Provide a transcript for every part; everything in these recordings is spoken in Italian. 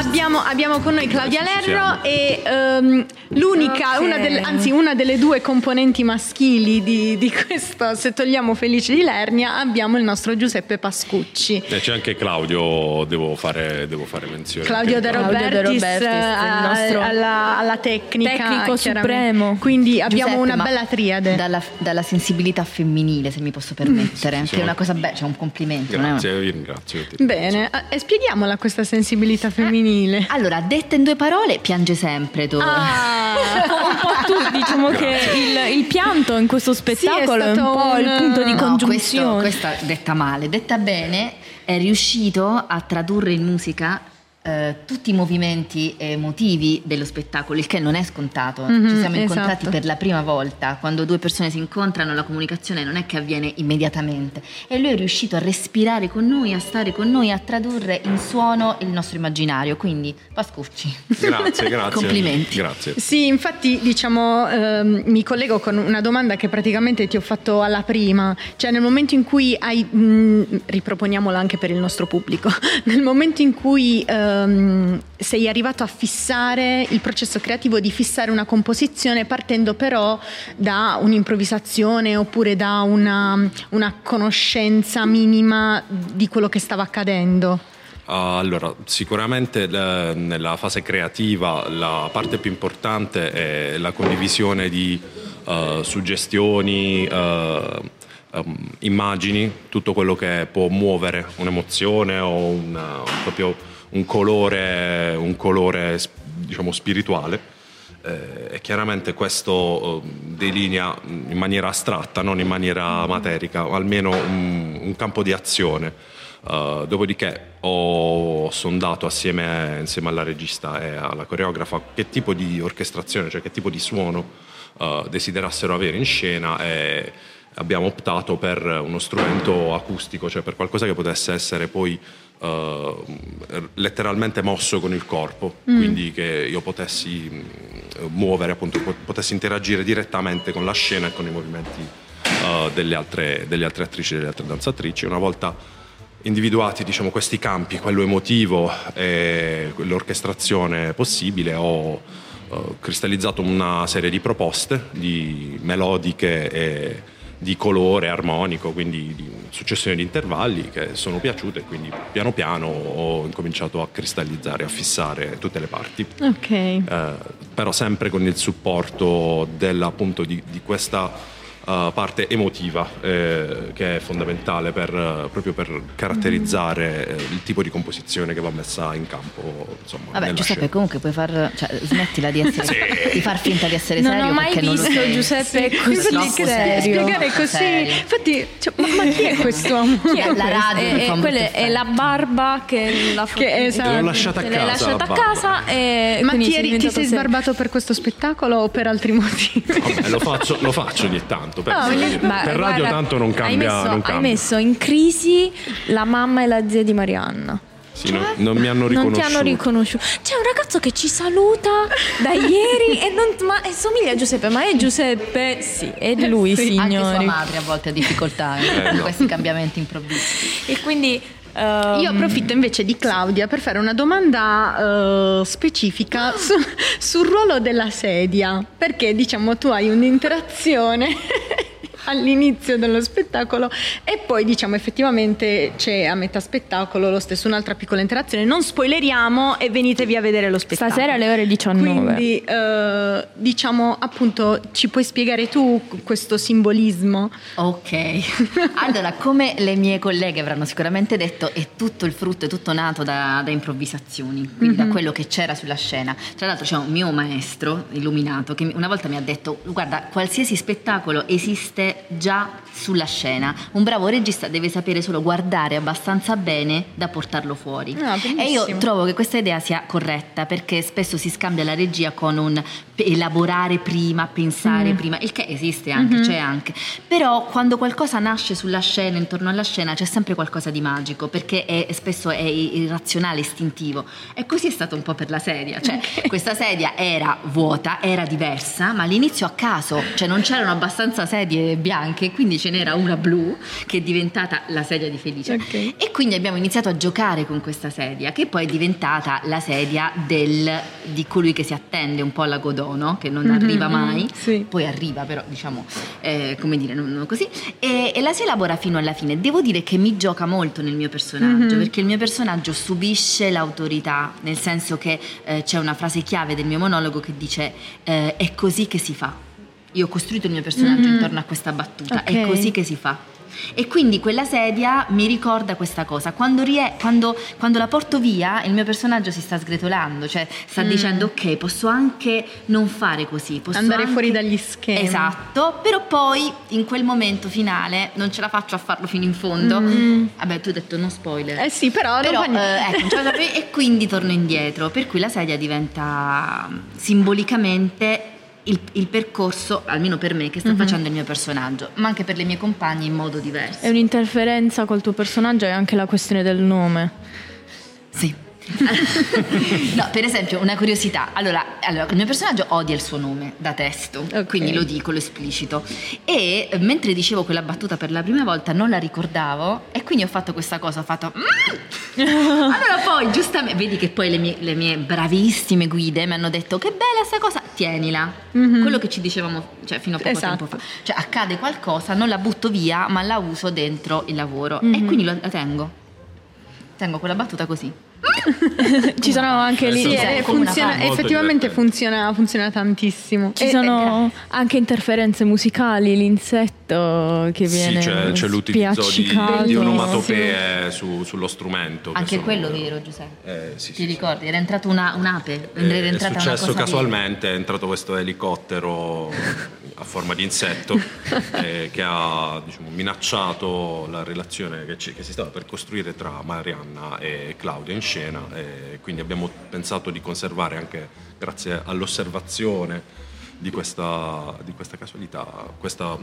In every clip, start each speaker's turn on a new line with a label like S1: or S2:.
S1: abbiamo, abbiamo con noi Claudia Lerro e ehm, l'unica,
S2: Ok.
S1: una delle- anzi una delle due componenti maschili di, di questo, se togliamo Felice di Lernia, abbiamo il nostro Giuseppe Pascucci.
S3: E c'è anche Claudio, devo fare, devo fare menzione.
S1: Claudio De
S3: di Claudio.
S2: De
S1: Robertis,
S2: Robertis,
S1: eh,
S2: il nostro
S1: alla, alla tecnica.
S2: tecnico supremo.
S1: Quindi abbiamo
S4: Giuseppe,
S1: una bella triade.
S4: Dalla, dalla sensibilità femminile, se mi posso permettere,
S3: Sì, sì,
S4: che è una cosa bella, cioè un complimento.
S3: Grazie, vi ringrazio.
S1: Bene, eh, e spieghiamola questa sensibilità femminile.
S4: Allora, detta in due parole, piange sempre tu.
S1: Ah,
S2: un po' tu, diciamo che il, il pianto in questo spettacolo è, un
S1: stato
S2: po' il
S1: un-
S2: punto di
S4: No,
S2: congiunzione.
S4: questo, questa detta male, detta bene, è riuscito a tradurre in musica eh, tutti i movimenti emotivi dello spettacolo, il che non è scontato.
S1: Mhm,
S4: Ci siamo incontrati
S1: esatto.
S4: per la prima volta, quando due persone si incontrano la comunicazione non è che avviene immediatamente e lui è riuscito a respirare con noi, a stare con noi, a tradurre in suono il nostro immaginario, quindi Pascucci.
S3: Grazie, grazie.
S4: Complimenti.
S3: Grazie.
S1: Sì, infatti diciamo ehm, mi collego con una domanda che praticamente ti ho fatto alla prima, cioè nel momento in cui hai, mh, riproponiamola anche per il nostro pubblico, nel momento in cui ehm, sei arrivato a fissare il processo creativo di fissare una composizione partendo però da un'improvvisazione oppure da una, una conoscenza minima di quello che stava accadendo.
S3: Ah, Allora, sicuramente eh, nella fase creativa la parte più importante è la condivisione di eh, suggestioni, eh, ehm, immagini, tutto quello che può muovere un'emozione o una- un, proprio un colore, un colore diciamo spirituale. Eh, e chiaramente questo eh, delinea in maniera astratta, non in maniera materica, almeno un, un campo di azione. Eh, dopodiché ho sondato assieme, insieme alla regista e alla coreografa che tipo di orchestrazione, cioè che tipo di suono eh, desiderassero avere in scena e abbiamo optato per uno strumento acustico, cioè per qualcosa che potesse essere poi eh, letteralmente mosso con il corpo, quindi che io potessi mh, muovere, appunto, pot- potessi interagire direttamente con la scena e con i movimenti eh, delle, altre, delle altre attrici e delle altre danzatrici. Una volta individuati diciamo, questi campi, quello emotivo e l'orchestrazione possibile, ho eh, cristallizzato una serie di proposte, di melodiche e di colore armonico, quindi di successione di intervalli che sono piaciute, quindi piano piano ho incominciato a cristallizzare, a fissare tutte le parti.
S1: Ok.
S3: Eh, però sempre con il supporto della, appunto, di, di questa eh, parte emotiva eh, che è fondamentale per, eh, proprio per caratterizzare eh, il tipo di composizione che va messa in campo. Insomma,
S4: Vabbè, Giuseppe,
S3: scena.
S4: comunque puoi far. Cioè, smettila di, essere, di far finta di essere
S2: Non
S4: serio.
S2: ho mai
S4: non
S2: visto. Giuseppe
S1: Sì,
S2: così
S1: infatti,
S2: serio.
S1: Spiegare così.
S4: Serio.
S1: Infatti, cioè, ma, ma chi è quest'uomo?
S2: Chi è
S4: La radio mi
S2: Eh,
S4: molto
S2: quella è la barba che la
S1: Che esatto.
S3: L'ho lasciata a
S2: l'hai
S3: casa,
S2: lasciata
S3: la
S2: a
S3: barba.
S2: casa e
S1: Ma ti,
S2: sei
S1: eri- ti sei
S2: serio.
S1: sbarbato per questo spettacolo o per altri motivi?
S3: Vabbè, lo, faccio, lo faccio ogni tanto, per,
S1: Ah,
S3: per
S1: ogni-
S2: Ma
S3: radio
S2: guarda,
S3: tanto non
S2: hai
S3: cambia.
S2: messo,
S3: non
S2: hai
S3: cambia.
S2: messo in crisi la mamma e la zia di Marianna.
S3: Sì, non, non mi hanno
S2: Non
S3: riconosciuto.
S2: ti hanno riconosciuto. C'è un ragazzo che ci saluta da ieri e, non, ma, e somiglia a Giuseppe, ma è Giuseppe? Sì, è lui,
S1: Sì,
S4: Anche sua
S2: signori.
S4: madre a volte ha difficoltà in
S3: Eh, no.
S4: questi cambiamenti improvvisi.
S2: E quindi ehm,
S1: Io approfitto invece di Claudia per fare una domanda eh, specifica su- sul ruolo della sedia, perché diciamo tu hai un'interazione all'inizio dello spettacolo e poi diciamo effettivamente c'è a metà spettacolo lo stesso un'altra piccola interazione. Non spoileriamo e venitevi a vedere lo spettacolo.
S2: Stasera alle ore 19.
S1: Quindi eh, diciamo appunto ci puoi spiegare tu questo simbolismo?
S4: Ok, allora come le mie colleghe avranno sicuramente detto è tutto il frutto, è tutto nato da, da improvvisazioni, quindi da quello che c'era sulla scena. Tra l'altro c'è un mio maestro illuminato che una volta mi ha detto guarda qualsiasi spettacolo esiste già sulla scena, un bravo regista deve sapere solo guardare abbastanza bene da portarlo fuori.
S1: Ah,
S4: e io trovo che questa idea sia corretta perché spesso si scambia la regia con un elaborare prima, pensare prima, il che esiste anche, c'è anche. Però quando qualcosa nasce sulla scena, intorno alla scena, c'è sempre qualcosa di magico perché è- spesso è irrazionale, istintivo. E così è stato un po' per la sedia. Cioè, questa sedia era vuota, era diversa, ma all'inizio a caso, cioè non c'erano abbastanza sedie bianche, quindi ce n'era una blu che è diventata la sedia di Felice.
S1: Ok.
S4: E quindi abbiamo iniziato a giocare con questa sedia, che poi è diventata la sedia del- di colui che si attende un po' alla Godot, no? che non arriva mai,
S1: sì.
S4: poi arriva però diciamo eh, come dire non, non così e, e la si elabora fino alla fine devo dire che mi gioca molto nel mio personaggio perché il mio personaggio subisce l'autorità nel senso che eh, c'è una frase chiave del mio monologo che dice eh, è così che si fa io ho costruito il mio personaggio intorno a questa battuta è
S1: Ok.
S4: così che si fa e quindi quella sedia mi ricorda questa cosa. Quando, rie- quando- quando la porto via, il mio personaggio si sta sgretolando, cioè sta dicendo: Ok, posso anche non fare così. Posso
S1: Andare
S4: anche-"
S1: fuori dagli schemi.
S4: Esatto, però poi in quel momento finale non ce la faccio a farlo fino in fondo. Vabbè, tu hai detto no spoiler.
S1: Eh sì, però, non
S4: Però,
S1: niente.
S4: eh, ecco, non faccio- e quindi torno indietro, per cui la sedia diventa mm, simbolicamente il, il percorso, almeno per me, che sta facendo il mio personaggio, ma anche per le mie compagne in modo diverso.
S2: È un'interferenza col tuo personaggio e anche la questione del nome.
S4: Sì. no, per esempio, una curiosità. Allora, allora, il mio personaggio odia il suo nome da testo,
S1: Ok.
S4: quindi lo dico, lo esplicito. E mentre dicevo quella battuta per la prima volta non la ricordavo e quindi ho fatto questa cosa, ho fatto... "Mm". allora poi, giustamente, vedi che poi le mie, le mie bravissime guide mi hanno detto che bella sta cosa, tienila. Quello che ci dicevamo cioè, fino a poco
S1: Esatto.
S4: tempo fa. Cioè accade qualcosa, non la butto via, ma la uso dentro il lavoro. E quindi lo- la tengo. Tengo quella battuta così.
S2: Ci sono anche lì.
S1: Sì,
S4: Sì,
S1: eh, funziona- effettivamente funziona, funziona tantissimo.
S2: Ci
S1: E-
S2: sono anche interferenze musicali, l'insetto che viene
S3: Sì, c'è, c'è l'utilizzo di, di onomatopee su- sullo strumento. che
S4: Anche
S3: sono-
S4: quello vero, Giuseppe.
S3: Eh, sì,
S4: Ti
S3: sì,
S4: ricordi? Era entrato una, un'ape.
S3: Eh,
S4: Era
S3: è
S4: entrata una
S3: successo
S4: cosa
S3: casualmente, è entrato questo elicottero a forma di insetto eh, che ha diciamo, minacciato la relazione che, ci- che si stava per costruire tra Marianna e Claudia in scena e quindi abbiamo pensato di conservare anche grazie all'osservazione di questa, di questa casualità questa-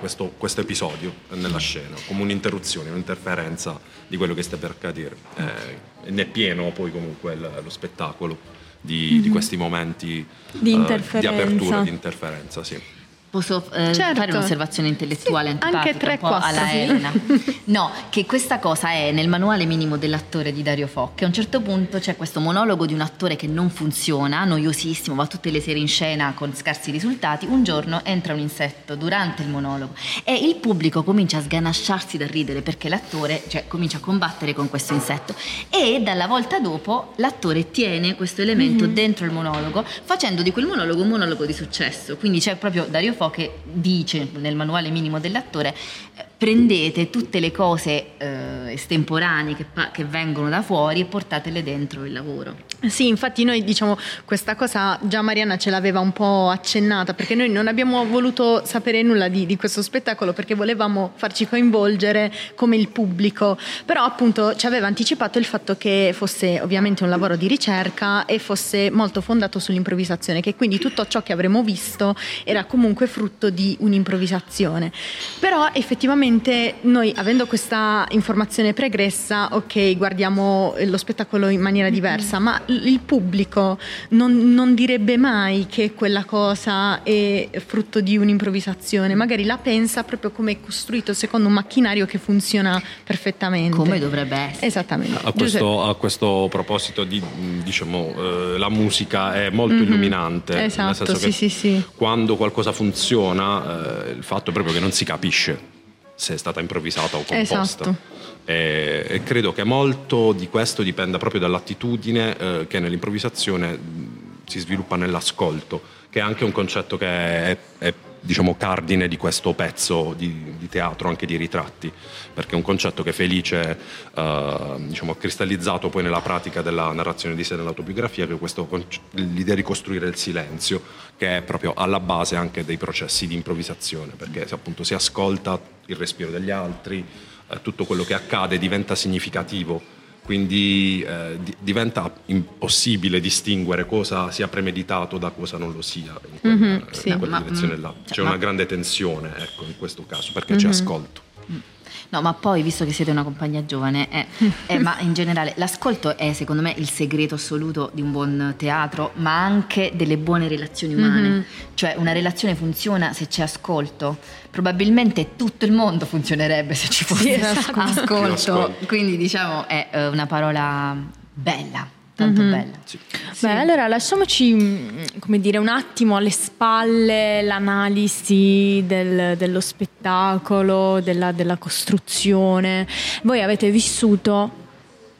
S3: questo, questo episodio nella scena come un'interruzione, un'interferenza di quello che sta per accadere Eh, ne è pieno poi comunque il- lo spettacolo di, di questi momenti
S2: Di interferenza.
S3: di apertura, di interferenza, sì.
S4: Posso eh,
S1: Certo.
S4: fare un'osservazione intellettuale
S1: Sì, anche tre,
S4: un po'
S1: quattro,
S4: alla
S1: sì.
S4: Elena? No, che questa cosa è nel manuale minimo dell'attore di Dario Fo, che a un certo punto c'è questo monologo di un attore che non funziona, noiosissimo, va tutte le sere in scena con scarsi risultati. Un giorno entra un insetto durante il monologo e il pubblico comincia a sganasciarsi da ridere perché l'attore cioè, comincia a combattere con questo insetto e dalla volta dopo l'attore tiene questo elemento dentro il monologo facendo di quel monologo un monologo di successo. Quindi c'è proprio Dario Fo che dice nel manuale minimo dell'attore prendete tutte le cose eh, estemporanee che, pa- che vengono da fuori e portatele dentro il lavoro.
S1: Sì, infatti noi diciamo questa cosa già Marianna ce l'aveva un po' accennata perché noi non abbiamo voluto sapere nulla di, di questo spettacolo perché volevamo farci coinvolgere come il pubblico, però appunto ci aveva anticipato il fatto che fosse ovviamente un lavoro di ricerca e fosse molto fondato sull'improvvisazione, che quindi tutto ciò che avremmo visto era comunque frutto di un'improvvisazione. Però effettivamente noi avendo questa informazione pregressa, ok, guardiamo lo spettacolo in maniera diversa, ma l- il pubblico non, non direbbe mai che quella cosa è frutto di un'improvvisazione, magari la pensa proprio come è costruito secondo un macchinario che funziona perfettamente.
S4: Come dovrebbe essere.
S1: Esattamente.
S3: A questo, a questo proposito, di, diciamo, eh, la musica è molto illuminante. nel
S1: Esatto,
S3: senso
S1: sì,
S3: che
S1: sì, sì.
S3: Quando qualcosa funziona, eh, il fatto proprio che non si capisce se è stata improvvisata o composta.
S1: Esatto.
S3: E, e credo che molto di questo dipenda proprio dall'attitudine eh, che nell'improvvisazione mh, si sviluppa nell'ascolto, che è anche un concetto che è, è, diciamo, cardine di questo pezzo di, di teatro, anche di ritratti, perché è un concetto che Felice eh, diciamo, ha cristallizzato poi nella pratica della narrazione di sé nell'autobiografia, che è questo l'idea di costruire il silenzio, che è proprio alla base anche dei processi di improvvisazione, perché appunto si ascolta il respiro degli altri, eh, tutto quello che accade diventa significativo quindi eh, di- diventa impossibile distinguere cosa sia premeditato da cosa non lo sia in quella,
S1: Mhm,
S3: in
S1: sì.
S3: quella
S4: Ma-
S3: direzione
S4: mm,
S3: là. C'è
S4: cioè,
S3: una
S4: ma-
S3: grande tensione ecco, in questo caso perché c'è ascolto.
S4: No, ma poi, visto che siete una compagnia giovane, eh, eh, ma in generale l'ascolto è secondo me il segreto assoluto di un buon teatro, ma anche delle buone relazioni umane.
S1: Mm-hmm.
S4: Cioè una relazione funziona se c'è ascolto. Probabilmente tutto il mondo funzionerebbe se ci fosse
S1: esatto.
S4: ascolto.
S3: Ascolto.
S4: Quindi diciamo è eh, una parola bella, tanto
S1: Mm-hmm.
S4: bella.
S2: Beh, allora lasciamoci, mm, come dire, un attimo alle spalle l'analisi del- dello spettacolo, della, della costruzione. Voi avete vissuto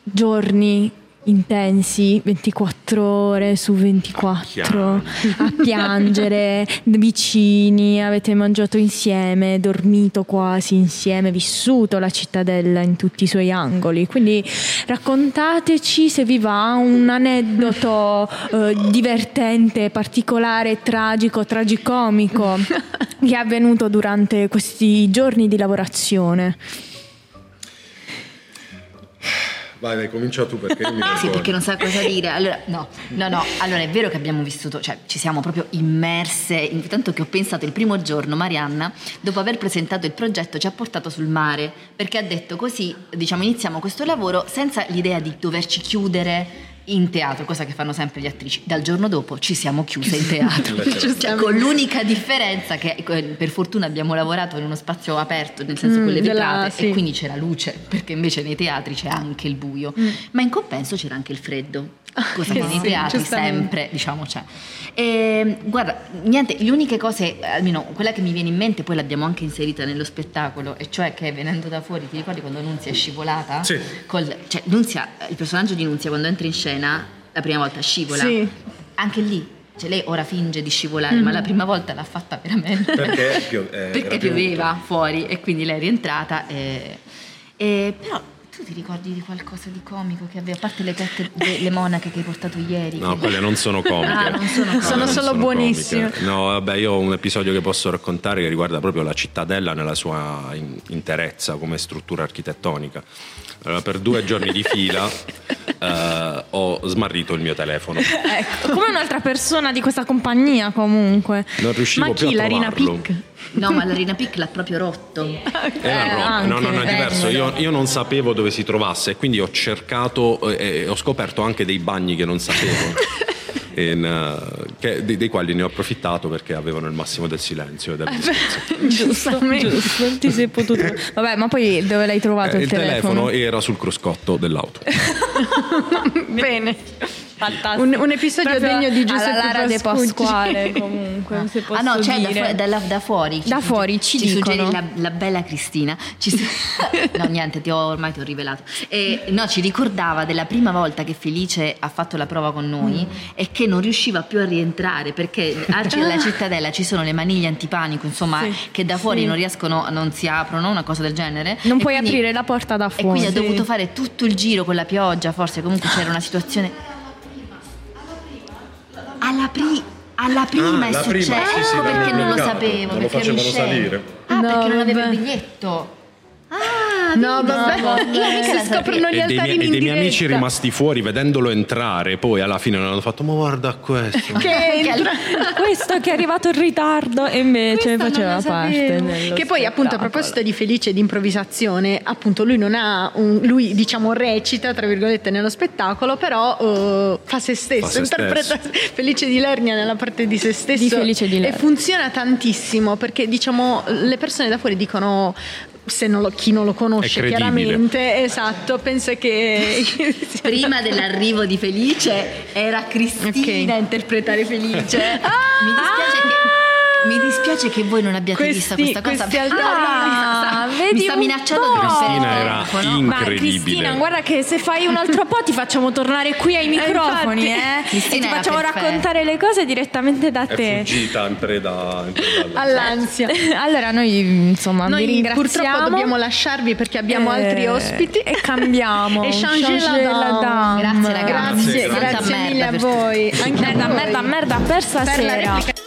S2: giorni intensi, 24 ore su 24, a piangere, vicini, avete mangiato insieme, dormito quasi insieme, vissuto la cittadella in tutti i suoi angoli. Quindi raccontateci se vi va un aneddoto eh, divertente, particolare, tragico, tragicomico che è avvenuto durante questi giorni di lavorazione.
S3: Vai, dai, comincia tu perché io mi
S4: Sì,
S3: vergogno.
S4: perché non sa cosa dire. Allora, no, no, no. Allora, è vero che abbiamo vissuto, cioè ci siamo proprio immerse. Intanto che ho pensato il primo giorno, Marianna, dopo aver presentato il progetto, ci ha portato sul mare perché ha detto così, diciamo, iniziamo questo lavoro senza l'idea di doverci chiudere in teatro, cosa che fanno sempre le attrici. Dal giorno dopo ci siamo chiuse in teatro. cioè, con l'unica differenza che eh, per fortuna abbiamo lavorato in uno spazio aperto, nel senso
S1: Mm,
S4: con le vetrate,
S1: sì.
S4: e quindi c'era luce, perché invece nei teatri c'è anche il buio, ma in compenso c'era anche il freddo. Cosa che
S1: Sì,
S4: nei teatri sempre diciamo c'è. E, guarda, niente, le uniche cose, almeno quella che mi viene in mente, poi l'abbiamo anche inserita nello spettacolo, e cioè che venendo da fuori, ti ricordi quando Nunzia è scivolata?
S3: Sì.
S4: Col- cioè, Nunzia, il personaggio di Nunzia quando entra in scena, la prima volta scivola.
S1: Sì.
S4: Anche lì, cioè lei ora finge di scivolare, ma la prima volta l'ha fatta veramente.
S3: Perché, pio- eh,
S4: Perché pioveva fuori e quindi lei è rientrata. E, e- però tu ti ricordi di qualcosa di comico che aveva, a parte le tette, le, le monache che hai portato ieri?
S3: No,
S4: che-
S3: quelle non sono comiche.
S4: Ah, non sono comiche.
S1: Sono
S3: non
S1: solo buonissime.
S3: comiche. No, vabbè, io ho un episodio che posso raccontare che riguarda proprio la cittadella nella sua in- interezza come struttura architettonica. Allora, per due giorni di fila eh, ho smarrito il mio telefono.
S2: Ecco, come un'altra persona di questa compagnia comunque.
S3: Non riuscivo
S1: Ma
S3: più
S1: chi?
S3: a
S1: La Rina
S3: trovarlo.
S1: Pic?
S4: No, ma la Rina Pic l'ha proprio rotto.
S3: Era
S2: Eh,
S3: rotto. no, no, no, è
S2: eh,
S3: diverso. Io, io non sapevo dove si trovasse, quindi ho cercato e e ho scoperto anche dei bagni che non sapevo. in, eh, che- dei, dei quali ne ho approfittato perché avevano il massimo del silenzio e del disprezzo.
S2: Giusto, giusto, ti sei potuto. Vabbè, ma poi dove l'hai trovato
S3: Eh,
S2: il,
S3: il telefono era sul cruscotto dell'auto.
S1: Bene.
S2: Fantastico.
S1: Un, un episodio
S2: Proprio
S1: degno di Giuseppe
S2: Lara De. Pasquale comunque, se posso
S4: ah no, c'è da, fu- da fuori.
S2: Da fuori ci dicono.
S4: suggerì la, la bella Cristina. Ci su- no, niente, ti ho, ormai ti ho rivelato. E, no, ci ricordava della prima volta che Felice ha fatto la prova con noi e che non riusciva più a rientrare perché alla cittadella ci sono le maniglie antipanico, insomma,
S2: Sì.
S4: che da fuori non riescono, non si aprono, una cosa del genere.
S2: Non
S4: E
S2: puoi
S4: quindi-
S2: aprire la porta da
S4: E
S2: fuori.
S4: quindi ha
S2: Sì.
S4: dovuto fare tutto il giro con la pioggia, forse comunque c'era una situazione. Alla, pri- alla prima
S3: Ah,
S4: è
S3: la prima,
S4: successo,
S3: sì, sì,
S4: ecco perché non lo sapevo.
S3: non lo facevano salire.
S4: Ah,
S1: No,
S4: perché non aveva il biglietto. Ah,
S1: No, vabbè,
S4: Io mica
S1: si scoprono gli
S3: E dei,
S1: altari
S3: miei,
S1: in
S3: e dei miei amici rimasti fuori vedendolo entrare, poi alla fine non hanno fatto, ma guarda questo.
S1: Che entra.
S2: Questo che è arrivato in ritardo e invece
S1: Questa
S2: faceva parte.
S1: Che poi appunto a proposito di Felice e di improvvisazione, appunto lui non ha un, lui diciamo recita tra virgolette nello spettacolo, però eh, fa se stesso,
S3: Fa se
S1: interpreta Felice di Lernia nella parte di se stesso
S2: Di Felice di
S1: e
S2: Lernia.
S1: funziona tantissimo perché diciamo le persone da fuori dicono se non lo- chi non lo conosce chiaramente, esatto, pensa che
S4: Prima dell'arrivo di Felice era Cristina a interpretare Felice. mi, dispiace che, mi dispiace che voi non abbiate
S1: Questi-
S4: visto questa cosa.
S1: questi altari.
S2: Ah,
S4: mi
S2: vedi
S4: sta
S2: un
S4: minacciando
S2: po'.
S3: Cristina era
S4: telefono.
S3: in-
S2: Ma
S3: Incredibile.
S2: Cristina, guarda che se fai un altro po' ti facciamo tornare qui ai microfoni,
S1: infatti.
S2: eh? E
S4: Cristina
S2: ti facciamo
S4: perfetta.
S2: raccontare le cose direttamente da
S3: È
S2: te.
S3: fuggita in preda, in preda alla-
S1: all'ansia.
S2: Allora noi insomma vi
S1: Noi
S2: ringraziamo.
S1: purtroppo dobbiamo lasciarvi perché abbiamo
S2: Eh,
S1: altri ospiti
S2: e cambiamo.
S1: e Changer la
S2: la
S1: dame.
S4: Grazie, ragazzi.
S1: Grazie, grazie
S4: merda
S1: mille a
S4: per
S1: voi. Anche a
S2: Merda,
S1: voi.
S2: merda, merda per
S1: Per replica